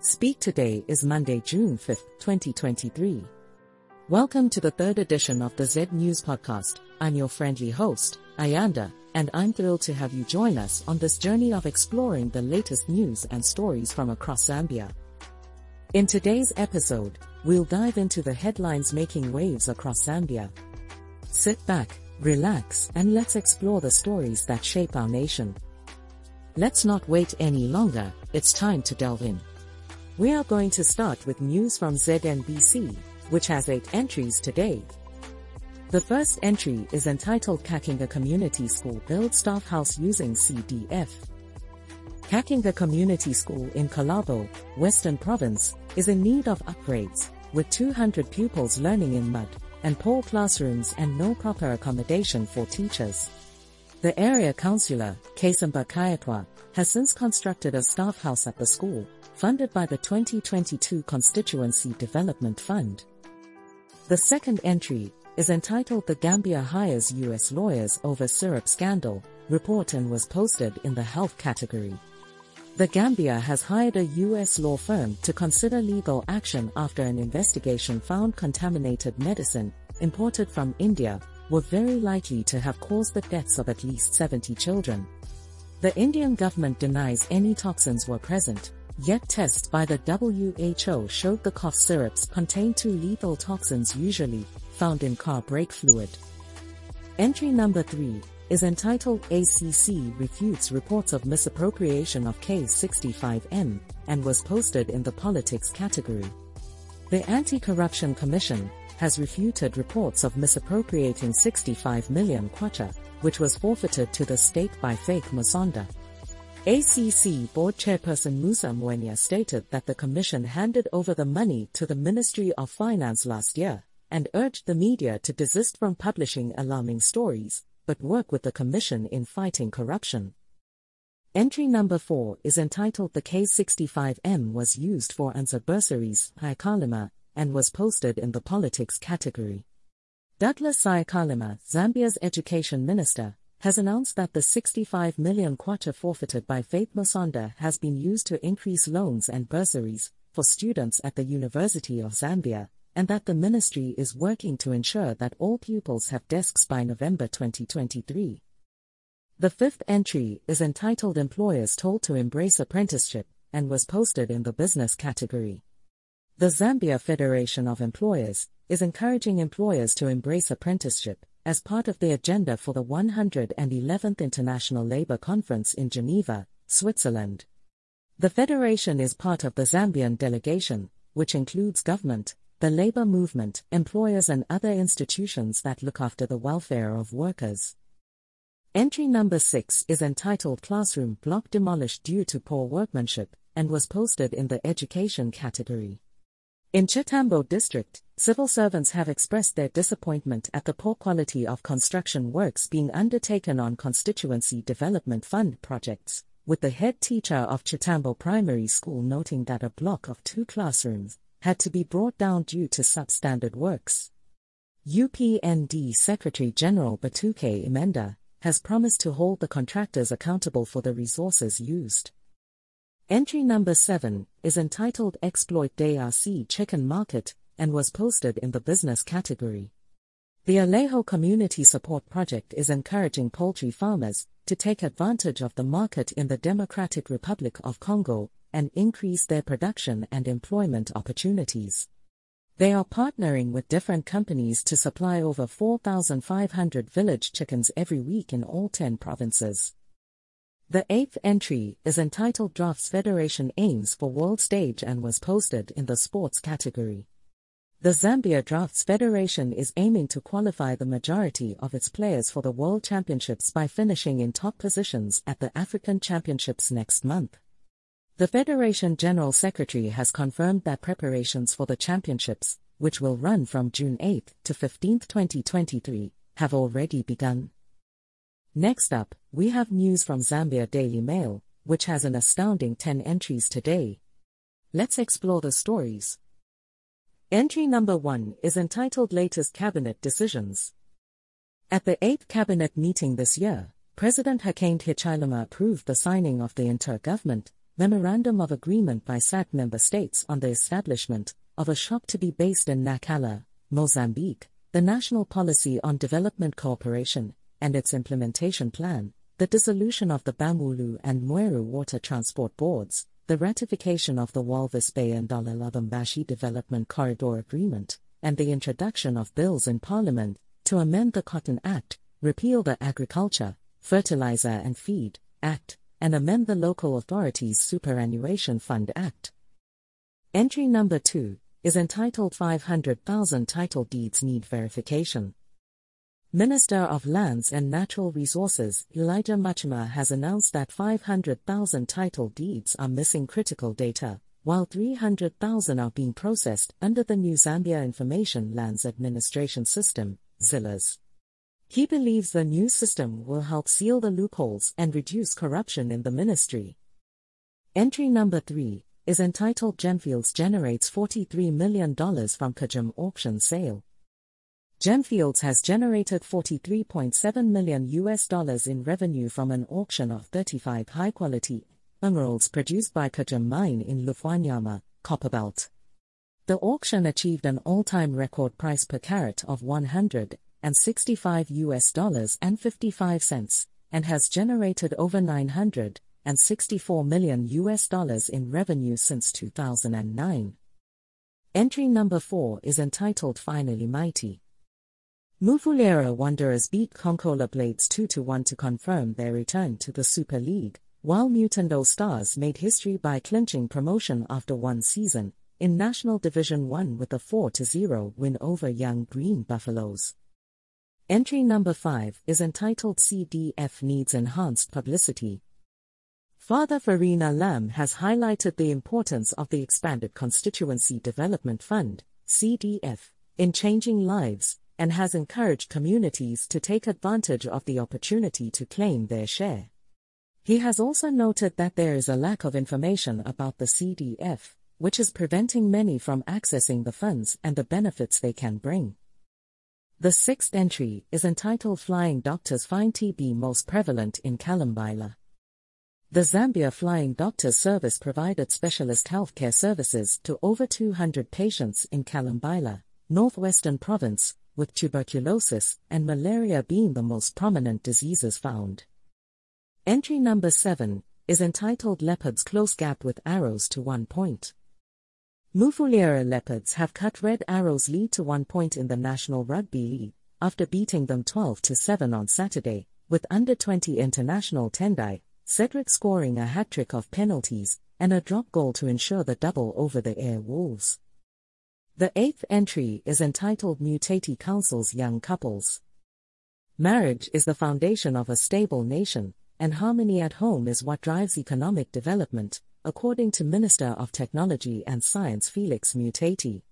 Speak Today is Monday, June 5, 2023. Welcome to the third edition of the Z News Podcast. I'm your friendly host, Ayanda, and I'm thrilled to have you join us on this journey of exploring the latest news and stories from across Zambia. In today's episode, we'll dive into the headlines making waves across Zambia. Sit back, relax, and let's explore the stories that shape our nation. Let's not wait any longer, it's time to delve in. We are going to start with news from ZNBC, which has 8 entries today. The first entry is entitled Kakinga Community School Build Staff House Using CDF. Kakinga Community School in Kalabo, Western Province, is in need of upgrades, with 200 pupils learning in mud, and poor classrooms and no proper accommodation for teachers. The area councillor, Kayatwa, has since constructed a staff house at the school, funded by the 2022 Constituency Development Fund. The second entry is entitled The Gambia Hires US Lawyers Over Syrup Scandal, report and was posted in the health category. The Gambia has hired a US law firm to consider legal action after an investigation found contaminated medicine, imported from India, were very likely to have caused the deaths of at least 70 children. The Indian government denies any toxins were present, Yet tests by the WHO showed the cough syrups contained two lethal toxins usually found in car brake fluid. Entry number 3 is entitled ACC Refutes Reports of Misappropriation of K65M and was posted in the politics category. The Anti-Corruption Commission has refuted reports of misappropriating 65 million kwacha, which was forfeited to the state by Faith Musonda. ACC board chairperson Musa Mwenya stated that the commission handed over the money to the Ministry of Finance last year and urged the media to desist from publishing alarming stories, but work with the commission in fighting corruption. Entry number 4 is entitled The K65M was used for answer bursaries, Syakalima, and was posted in the politics category. Douglas Syakalima, Zambia's education minister, has announced that the 65 million kwacha forfeited by Faith Musonda has been used to increase loans and bursaries for students at the University of Zambia, and that the ministry is working to ensure that all pupils have desks by November 2023. The fifth entry is entitled Employers Told to Embrace Apprenticeship and was posted in the business category. The Zambia Federation of Employers is encouraging employers to embrace apprenticeship as part of the agenda for the 111th International Labour Conference in Geneva, Switzerland. The Federation is part of the Zambian delegation, which includes government, the labor movement, employers, and other institutions that look after the welfare of workers. Entry number 6 is entitled Classroom Block Demolished Due to Poor Workmanship and was posted in the Education category. In Chitambo district, civil servants have expressed their disappointment at the poor quality of construction works being undertaken on Constituency Development Fund projects, with the head teacher of Chitambo Primary School noting that a block of two classrooms had to be brought down due to substandard works. UPND Secretary General Batuke Imenda has promised to hold the contractors accountable for the resources used. Entry number 7 is entitled Exploit DRC Chicken Market and was posted in the business category. The Alejo Community Support Project is encouraging poultry farmers to take advantage of the market in the Democratic Republic of Congo and increase their production and employment opportunities. They are partnering with different companies to supply over 4,500 village chickens every week in all 10 provinces. The eighth entry is entitled Drafts Federation Aims for World Stage and was posted in the sports category. The Zambia Drafts Federation is aiming to qualify the majority of its players for the World Championships by finishing in top positions at the African Championships next month. The Federation General Secretary has confirmed that preparations for the championships, which will run from June 8 to 15, 2023, have already begun. Next up, we have news from Zambia Daily Mail, which has an astounding 10 entries today. Let's explore the stories. Entry number 1 is entitled Latest Cabinet Decisions. At the 8th Cabinet meeting this year, President Hakainde Hichilema approved the signing of the Intergovernment Memorandum of Agreement by SADC member states on the establishment of a shop to be based in Nacala, Mozambique, the National Policy on Development Cooperation, and its implementation plan, the dissolution of the Bangweulu and Mweru water transport boards, the ratification of the Walvis Bay and Lubumbashi Development Corridor Agreement, and the introduction of bills in Parliament to amend the Cotton Act, repeal the Agriculture, Fertilizer and Feed Act, and amend the Local Authorities Superannuation Fund Act. Entry number 2 is entitled 500,000 Title Deeds Need Verification. Minister of Lands and Natural Resources Elijah Muchima has announced that 500,000 title deeds are missing critical data, while 300,000 are being processed under the new Zambia Information Lands Administration System, ZILAS. He believes the new system will help seal the loopholes and reduce corruption in the ministry. Entry number 3 is entitled Gemfields generates $43 million from Kagem auction sale. Gemfields has generated 43.7 million US dollars in revenue from an auction of 35 high-quality emeralds produced by Kagem Mine in Lufwanyama, Copperbelt. The auction achieved an all-time record price per carat of 165 US dollars and 55 cents and has generated over 964 million US dollars in revenue since 2009. Entry number 4 is entitled Finally Mighty. Mufulira Wanderers beat Konkola Blades 2-1 to confirm their return to the Super League, while Mutondo Stars made history by clinching promotion after one season, in National Division 1 with a 4-0 win over Young Green Buffaloes. Entry number 5 is entitled CDF Needs Enhanced Publicity. Father Farina Lam has highlighted the importance of the Expanded Constituency Development Fund, CDF, in changing lives and has encouraged communities to take advantage of the opportunity to claim their share. He has also noted that there is a lack of information about the CDF, which is preventing many from accessing the funds and the benefits they can bring. The sixth entry is entitled Flying Doctors Find TB Most Prevalent in Kalumbila. The Zambia Flying Doctors Service provided specialist healthcare services to over 200 patients in Kalumbila, Northwestern Province, with tuberculosis and malaria being the most prominent diseases found. Entry number 7 is entitled Leopards Close Gap with Arrows to One Point. Mufulira Leopards have cut Red Arrows lead to one point in the National Rugby League after beating them 12 to 7 on Saturday, with under 20 international Tendai, Cedric scoring a hat trick of penalties and a drop goal to ensure the double over the Air Wolves. The eighth entry is entitled Mutati Counsels Young Couples. Marriage is the foundation of a stable nation, and harmony at home is what drives economic development, according to Minister of Technology and Science Felix Mutati.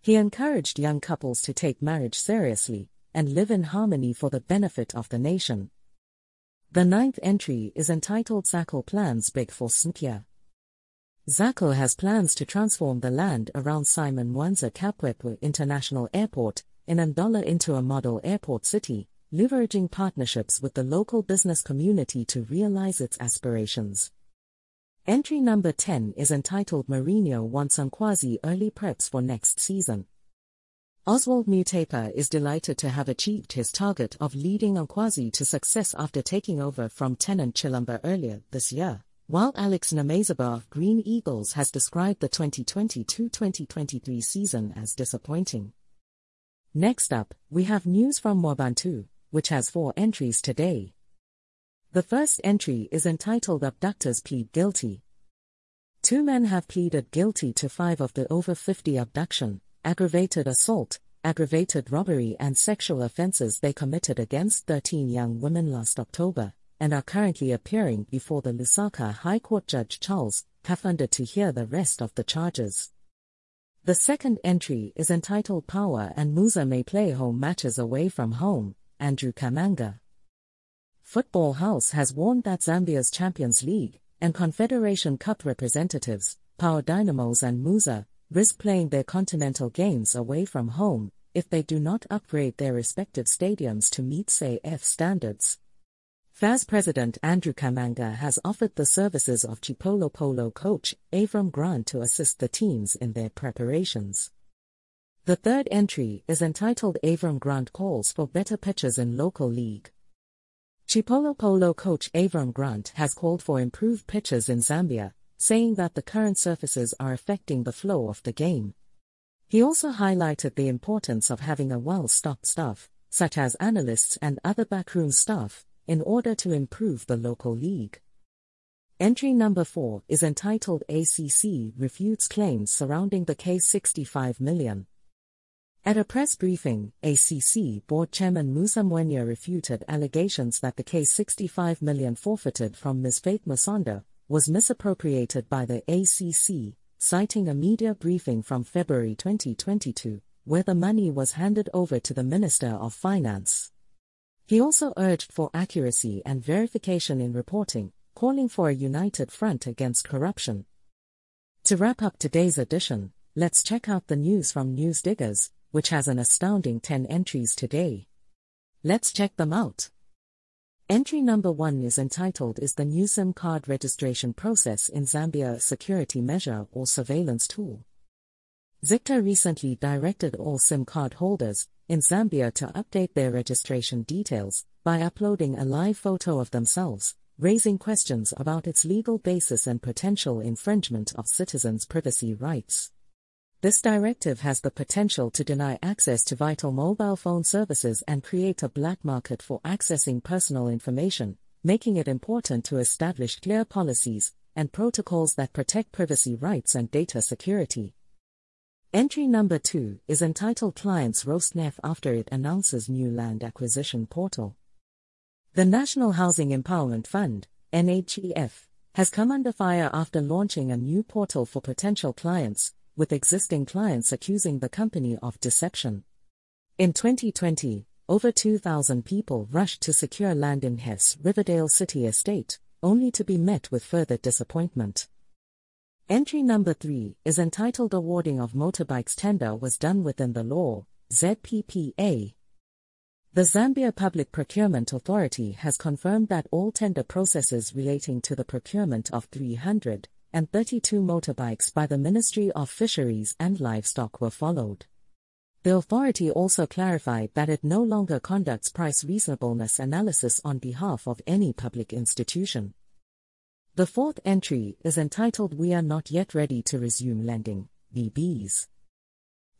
He encouraged young couples to take marriage seriously and live in harmony for the benefit of the nation. The ninth entry is entitled ZACL Plans Big for Sinkia. ZACL has plans to transform the land around Simon Mwansa Kapwepwe International Airport in Ndola into a model airport city, leveraging partnerships with the local business community to realize its aspirations. Entry number 10 is entitled Mourinho wants Nkwazi early preps for next season. Oswald Mutepa is delighted to have achieved his target of leading Nkwazi to success after taking over from Tennant Chilumba earlier this year while Alex Namazaba of Green Eagles has described the 2022-2023 season as disappointing. Next up, we have news from Mwebantu, which has four entries today. The first entry is entitled Abductors Plead Guilty. Two men have pleaded guilty to five of the over 50 abduction, aggravated assault, aggravated robbery, and sexual offenses they committed against 13 young women last October and are currently appearing before the Lusaka High Court Judge Charles Kafunda to hear the rest of the charges. The second entry is entitled Power and Musa may play home matches away from home, Andrew Kamanga. Football House has warned that Zambia's Champions League and Confederation Cup representatives, Power Dynamos and Musa, risk playing their continental games away from home if they do not upgrade their respective stadiums to meet SAFE standards. FAZ President Andrew Kamanga has offered the services of Chipolopolo coach Avram Grant to assist the teams in their preparations. The third entry is entitled Avram Grant Calls for Better Pitches in Local League. Chipolopolo coach Avram Grant has called for improved pitches in Zambia, saying that the current surfaces are affecting the flow of the game. He also highlighted the importance of having a well stocked staff, such as analysts and other backroom staff, in order to improve the local league. Entry number 4 is entitled ACC Refutes Claims Surrounding the Case 65 Million. At a press briefing, ACC Board Chairman Musa Mwenya refuted allegations that the case 65 million forfeited from Ms. Faith Musonda was misappropriated by the ACC, citing a media briefing from February 2022, where the money was handed over to the Minister of Finance. He also urged for accuracy and verification in reporting, calling for a united front against corruption. To wrap up today's edition, let's check out the news from Newsdiggers, which has an astounding 10 entries today. Let's check them out. Entry number 1 is entitled Is the new SIM card registration process in Zambia a security measure or surveillance tool? ZICTA recently directed all SIM card holders in Zambia to update their registration details by uploading a live photo of themselves, raising questions about its legal basis and potential infringement of citizens' privacy rights. This directive has the potential to deny access to vital mobile phone services and create a black market for accessing personal information, making it important to establish clear policies and protocols that protect privacy rights and data security. Entry number 2 is entitled Clients Roast NEF after it announces new land acquisition portal. The National Housing Empowerment Fund, NHEF, has come under fire after launching a new portal for potential clients with existing clients accusing the company of deception. In 2020, over 2,000 people rushed to secure land in Hess Riverdale City Estate, only to be met with further disappointment. Entry number 3 is entitled Awarding of Motorbikes Tender was done within the law, ZPPA. The Zambia Public Procurement Authority has confirmed that all tender processes relating to the procurement of 332 motorbikes by the Ministry of Fisheries and Livestock were followed. The authority also clarified that it no longer conducts price reasonableness analysis on behalf of any public institution. The fourth entry is entitled We Are Not Yet Ready to Resume Lending, DBZ.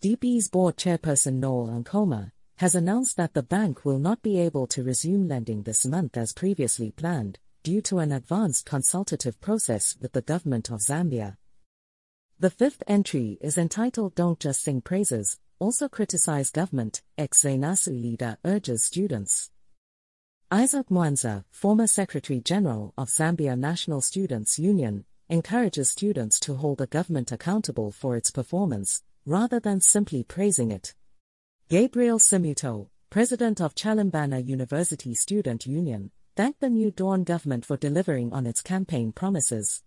DBZ board chairperson Noel Ankoma has announced that the bank will not be able to resume lending this month as previously planned, due to an advanced consultative process with the government of Zambia. The fifth entry is entitled Don't Just Sing Praises, also criticize government, ex-ZANUSU leader urges students. Isaac Mwanza, former Secretary General of Zambia National Students Union, encourages students to hold the government accountable for its performance, rather than simply praising it. Gabriel Simuto, President of Chalimbana University Student Union, thanked the New Dawn government for delivering on its campaign promises.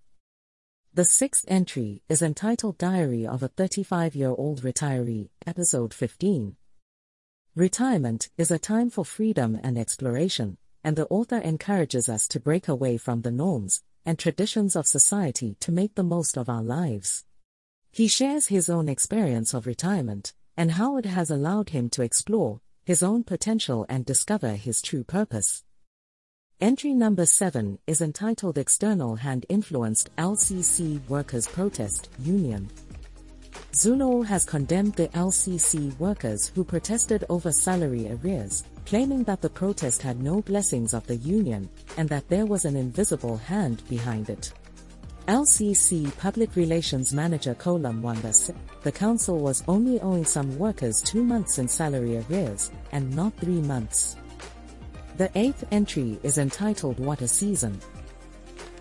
The sixth entry is entitled Diary of a 35 year old retiree, Episode 15. Retirement is a time for freedom and exploration, and the author encourages us to break away from the norms and traditions of society to make the most of our lives. He shares his own experience of retirement and how it has allowed him to explore his own potential and discover his true purpose. Entry number 7 is entitled External Hand Influenced LCC Workers Protest Union. ZUNOL has condemned the LCC workers who protested over salary arrears, claiming that the protest had no blessings of the union and that there was an invisible hand behind it. LCC Public Relations Manager Kola Mwamba said the council was only owing some workers two months in salary arrears and not three months. The eighth entry is entitled What a Season.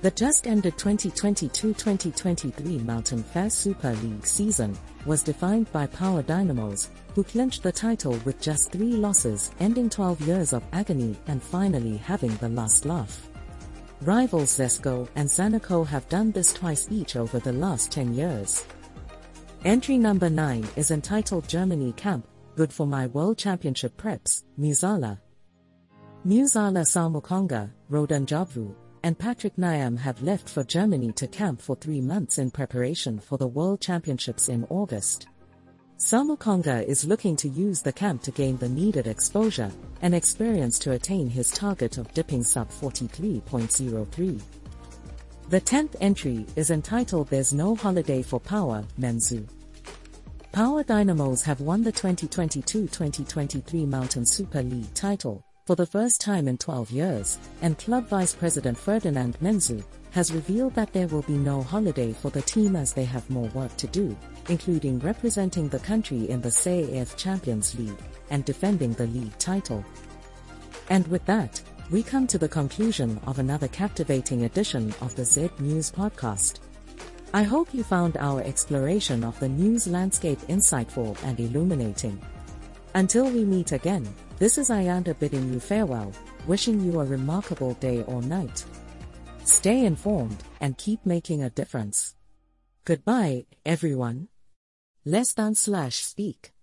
The just ended 2022-2023 Mountain FAZ Super League season was defined by Power Dynamos, who clinched the title with just three losses, ending 12 years of agony and finally having the last laugh. Rivals Zesco and Zanaco have done this twice each over the last 10 years. Entry number 9 is entitled Germany Camp, Good for My World Championship Preps, Muzala. Musala Samukonga, Rodan Jabvu, and Patrick Nyam have left for Germany to camp for three months in preparation for the World Championships in August. Samukonga is looking to use the camp to gain the needed exposure and experience to attain his target of dipping sub 43.03. The 10th entry is entitled There's No Holiday for Power, Menzu. Power Dynamos have won the 2022-2023 Mountain Super League title for the first time in 12 years, and club vice president Ferdinand Menzu has revealed that there will be no holiday for the team as they have more work to do, including representing the country in the CAF Champions League and defending the league title. And with that, we come to the conclusion of another captivating edition of the Z News podcast. I hope you found our exploration of the news landscape insightful and illuminating. Until we meet again, this is Ayanda bidding you farewell, wishing you a remarkable day or night. Stay informed and keep making a difference. Goodbye, everyone. Less than slash speak.